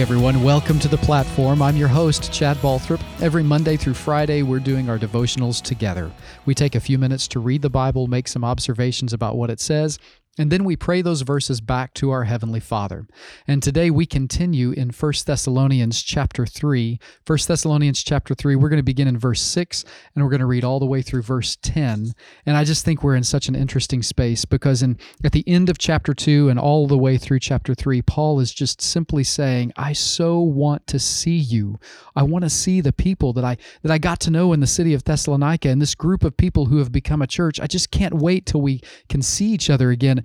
Everyone, welcome to the platform. I'm your host, Chad Balthrop. Every Monday through Friday, we're doing our devotionals together. We take a few minutes to read the Bible, make some observations about what it says, and then we pray those verses back to our heavenly Father. And today we continue in 1 Thessalonians chapter 3. 1 Thessalonians chapter 3, we're going to begin in verse 6 and we're going to read all the way through verse 10. And I just think we're in such an interesting space because in at the end of chapter 2 and all the way through chapter 3, Paul is just simply saying, "I so want to see you. I want to see the people that I that I got to know in the city of Thessalonica and this group of people who have become a church. I just can't wait till we can see each other again."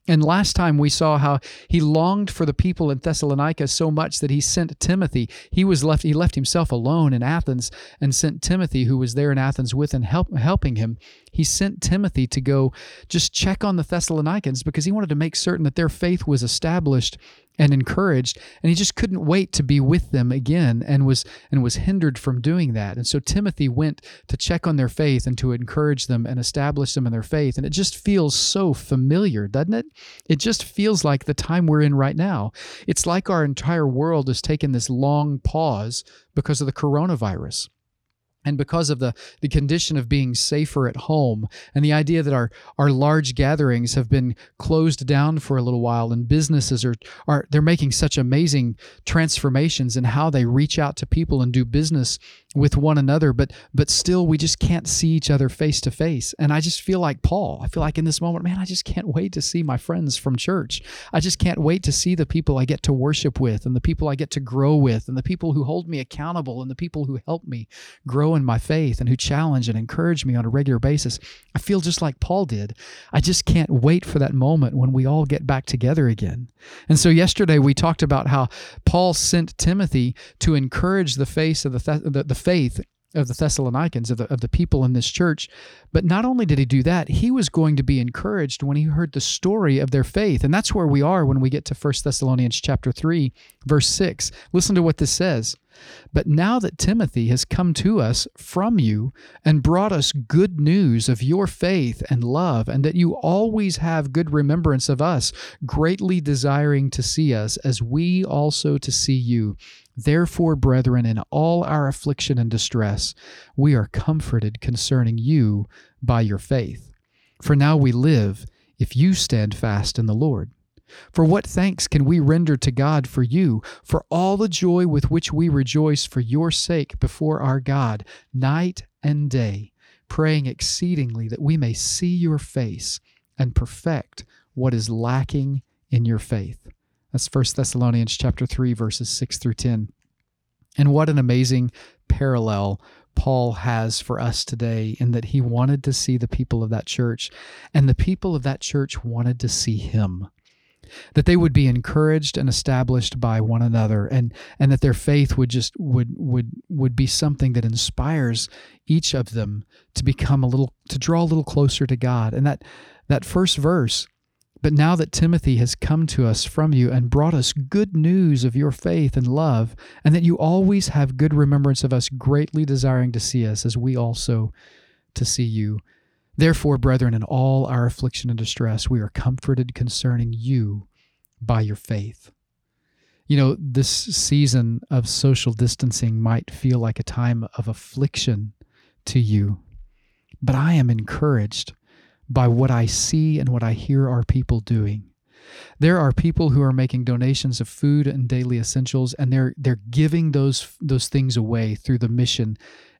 And last time we saw how he longed for the people in Thessalonica so much that he sent Timothy. He was left he left himself alone in Athens and sent Timothy who was there in Athens with and help, helping him. He sent Timothy to go just check on the Thessalonians because he wanted to make certain that their faith was established and encouraged and he just couldn't wait to be with them again and was and was hindered from doing that and so timothy went to check on their faith and to encourage them and establish them in their faith and it just feels so familiar doesn't it it just feels like the time we're in right now. It's like our entire world has taken this long pause because of the coronavirus and because of the, the condition of being safer at home and the idea that our, our large gatherings have been closed down for a little while and businesses are, are they're making such amazing transformations in how they reach out to people and do business with one another but but still we just can't see each other face to face. And i just feel like paul i feel like in this moment man i just can't wait to see my friends from church. I just can't wait to see the people i get to worship with and the people i get to grow with and the people who hold me accountable and the people who help me grow in my faith and who challenge and encourage me on a regular basis. I feel just like paul did. I just can't wait for that moment when we all get back together again. And so yesterday we talked about how paul sent timothy to encourage the face of the, the, the faith of the Thessalonians, of the, of the people in this church. But not only did he do that, he was going to be encouraged when he heard the story of their faith. And that's where we are when we get to 1 Thessalonians chapter 3, verse 6. Listen to what this says. But now that Timothy has come to us from you and brought us good news of your faith and love, and that you always have good remembrance of us, greatly desiring to see us, as we also to see you. Therefore, brethren, in all our affliction and distress, we are comforted concerning you by your faith. For now we live if you stand fast in the Lord. For what thanks can we render to God for you, for all the joy with which we rejoice for your sake before our God, night and day, praying exceedingly that we may see your face and perfect what is lacking in your faith. That's 1 Thessalonians chapter 3 verses 6 through 10. And what an amazing parallel Paul has for us today in that he wanted to see the people of that church and the people of that church wanted to see him that they would be encouraged and established by one another and and that their faith would just would would would be something that inspires each of them to become a little to draw a little closer to God and that that first verse but now that Timothy has come to us from you and brought us good news of your faith and love, and that you always have good remembrance of us, greatly desiring to see us, as we also to see you. Therefore, brethren, in all our affliction and distress, we are comforted concerning you by your faith. You know, this season of social distancing might feel like a time of affliction to you, but I am encouraged by what I see and what I hear our people doing. There are people who are making donations of food and daily essentials and they're they're giving those those things away through the mission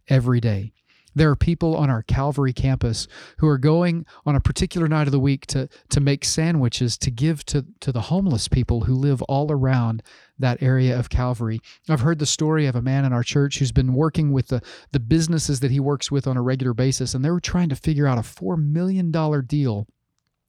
every day. There are people on our Calvary campus who are going on a particular night of the week to, to make sandwiches to give to, to the homeless people who live all around that area of Calvary. I've heard the story of a man in our church who's been working with the, the businesses that he works with on a regular basis, and they were trying to figure out a $4 million deal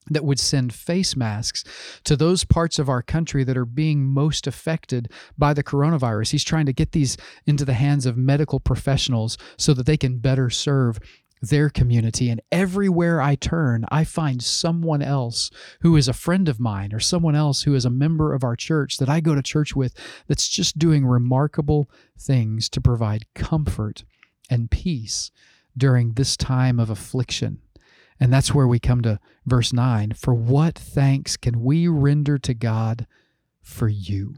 that would send face masks to those parts of our country that are being most affected by the coronavirus. He's trying to get these into the hands of medical professionals so that they can better serve their community. And everywhere I turn, I find someone else who is a friend of mine or someone else who is a member of our church that I go to church with that's just doing remarkable things to provide comfort and peace during this time of affliction and that's where we come to verse 9. For what thanks can we render to God for you?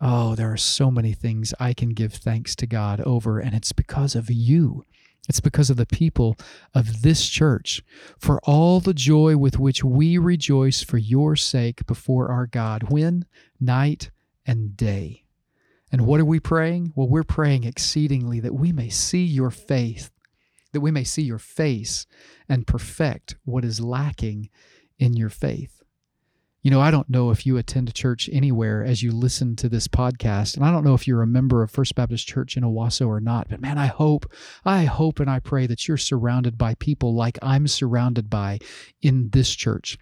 Oh, there are so many things I can give thanks to God over, and it's because of you. It's because of the people of this church, for all the joy with which we rejoice for your sake before our God, when, night, and day. And what are we praying? Well, we're praying exceedingly that we may see your faith, that we may see your face and perfect what is lacking in your faith. You know, I don't know if you attend a church anywhere as you listen to this podcast, and I don't know if you're a member of First Baptist Church in Owasso or not, but man, I hope, I hope and I pray that you're surrounded by people like I'm surrounded by in this church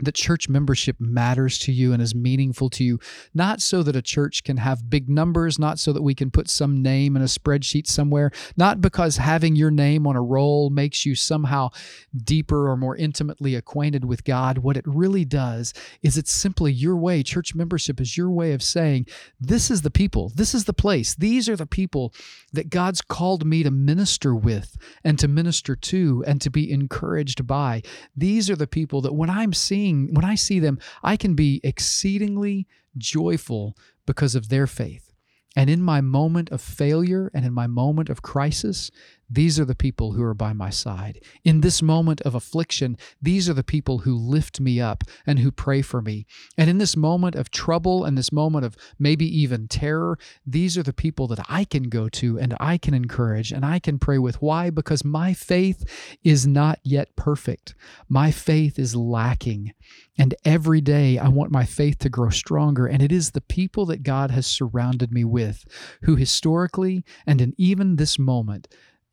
that church membership matters to you and is meaningful to you, not so that a church can have big numbers, not so that we can put some name in a spreadsheet somewhere, not because having your name on a roll makes you somehow deeper or more intimately acquainted with God. What it really does is it's simply your way. Church membership is your way of saying, This is the people, this is the place, these are the people that God's called me to minister with and to minister to and to be encouraged by. These are the people that when I'm seeing seeing, when I see them, I can be exceedingly joyful because of their faith. And in my moment of failure and in my moment of crisis, these are the people who are by my side. In this moment of affliction, these are the people who lift me up and who pray for me. And in this moment of trouble and this moment of maybe even terror, these are the people that I can go to and I can encourage and I can pray with. Why? Because my faith is not yet perfect. My faith is lacking. And every day I want my faith to grow stronger. And it is the people that God has surrounded me with who historically and in even this moment,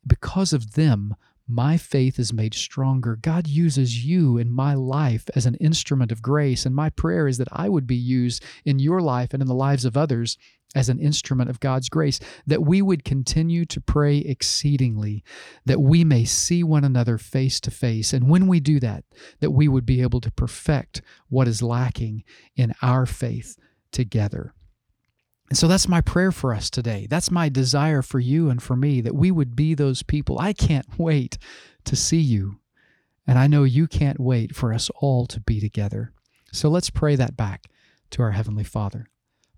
because of them, my faith is made stronger. God uses you in my life as an instrument of grace. And my prayer is that I would be used in your life and in the lives of others as an instrument of God's grace, that we would continue to pray exceedingly, that we may see one another face to face. And when we do that, that we would be able to perfect what is lacking in our faith together. And so that's my prayer for us today. That's my desire for you and for me that we would be those people. I can't wait to see you. And I know you can't wait for us all to be together. So let's pray that back to our Heavenly Father.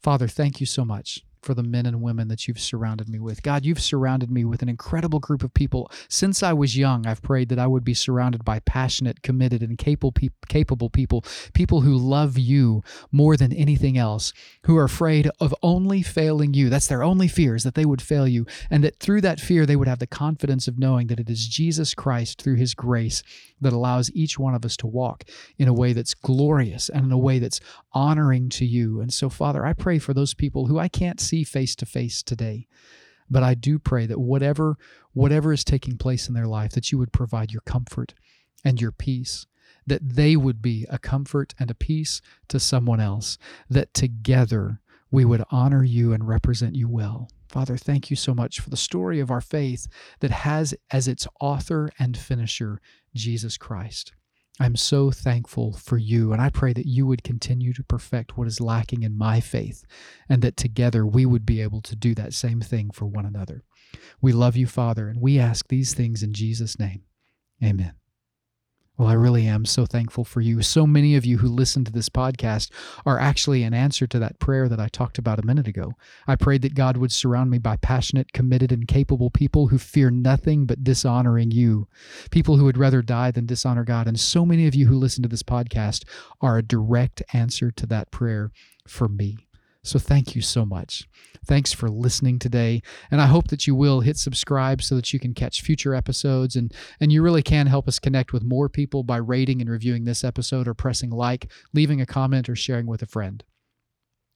Father, thank you so much for the men and women that you've surrounded me with. God, you've surrounded me with an incredible group of people. Since I was young, I've prayed that I would be surrounded by passionate, committed, and capable, capable people, people who love you more than anything else, who are afraid of only failing you. That's their only fears, that they would fail you, and that through that fear, they would have the confidence of knowing that it is Jesus Christ, through his grace, that allows each one of us to walk in a way that's glorious and in a way that's honoring to you. And so, Father, I pray for those people who I can't see face to face today. But I do pray that whatever whatever is taking place in their life, that you would provide your comfort and your peace, that they would be a comfort and a peace to someone else, that together we would honor you and represent you well. Father, thank you so much for the story of our faith that has as its author and finisher Jesus Christ. I'm so thankful for you, and I pray that you would continue to perfect what is lacking in my faith, and that together we would be able to do that same thing for one another. We love you, Father, and we ask these things in Jesus' name. Amen. Well, I really am so thankful for you. So many of you who listen to this podcast are actually an answer to that prayer that I talked about a minute ago. I prayed that God would surround me by passionate, committed, and capable people who fear nothing but dishonoring you, people who would rather die than dishonor God. And so many of you who listen to this podcast are a direct answer to that prayer for me. So thank you so much. Thanks for listening today. And I hope that you will hit subscribe so that you can catch future episodes. And, and you really can help us connect with more people by rating and reviewing this episode or pressing like, leaving a comment, or sharing with a friend.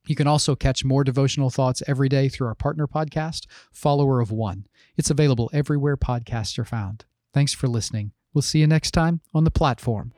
You can also catch more devotional thoughts every day through our partner podcast, Follower of One. It's available everywhere podcasts are found. Thanks for listening. We'll see you next time on the platform.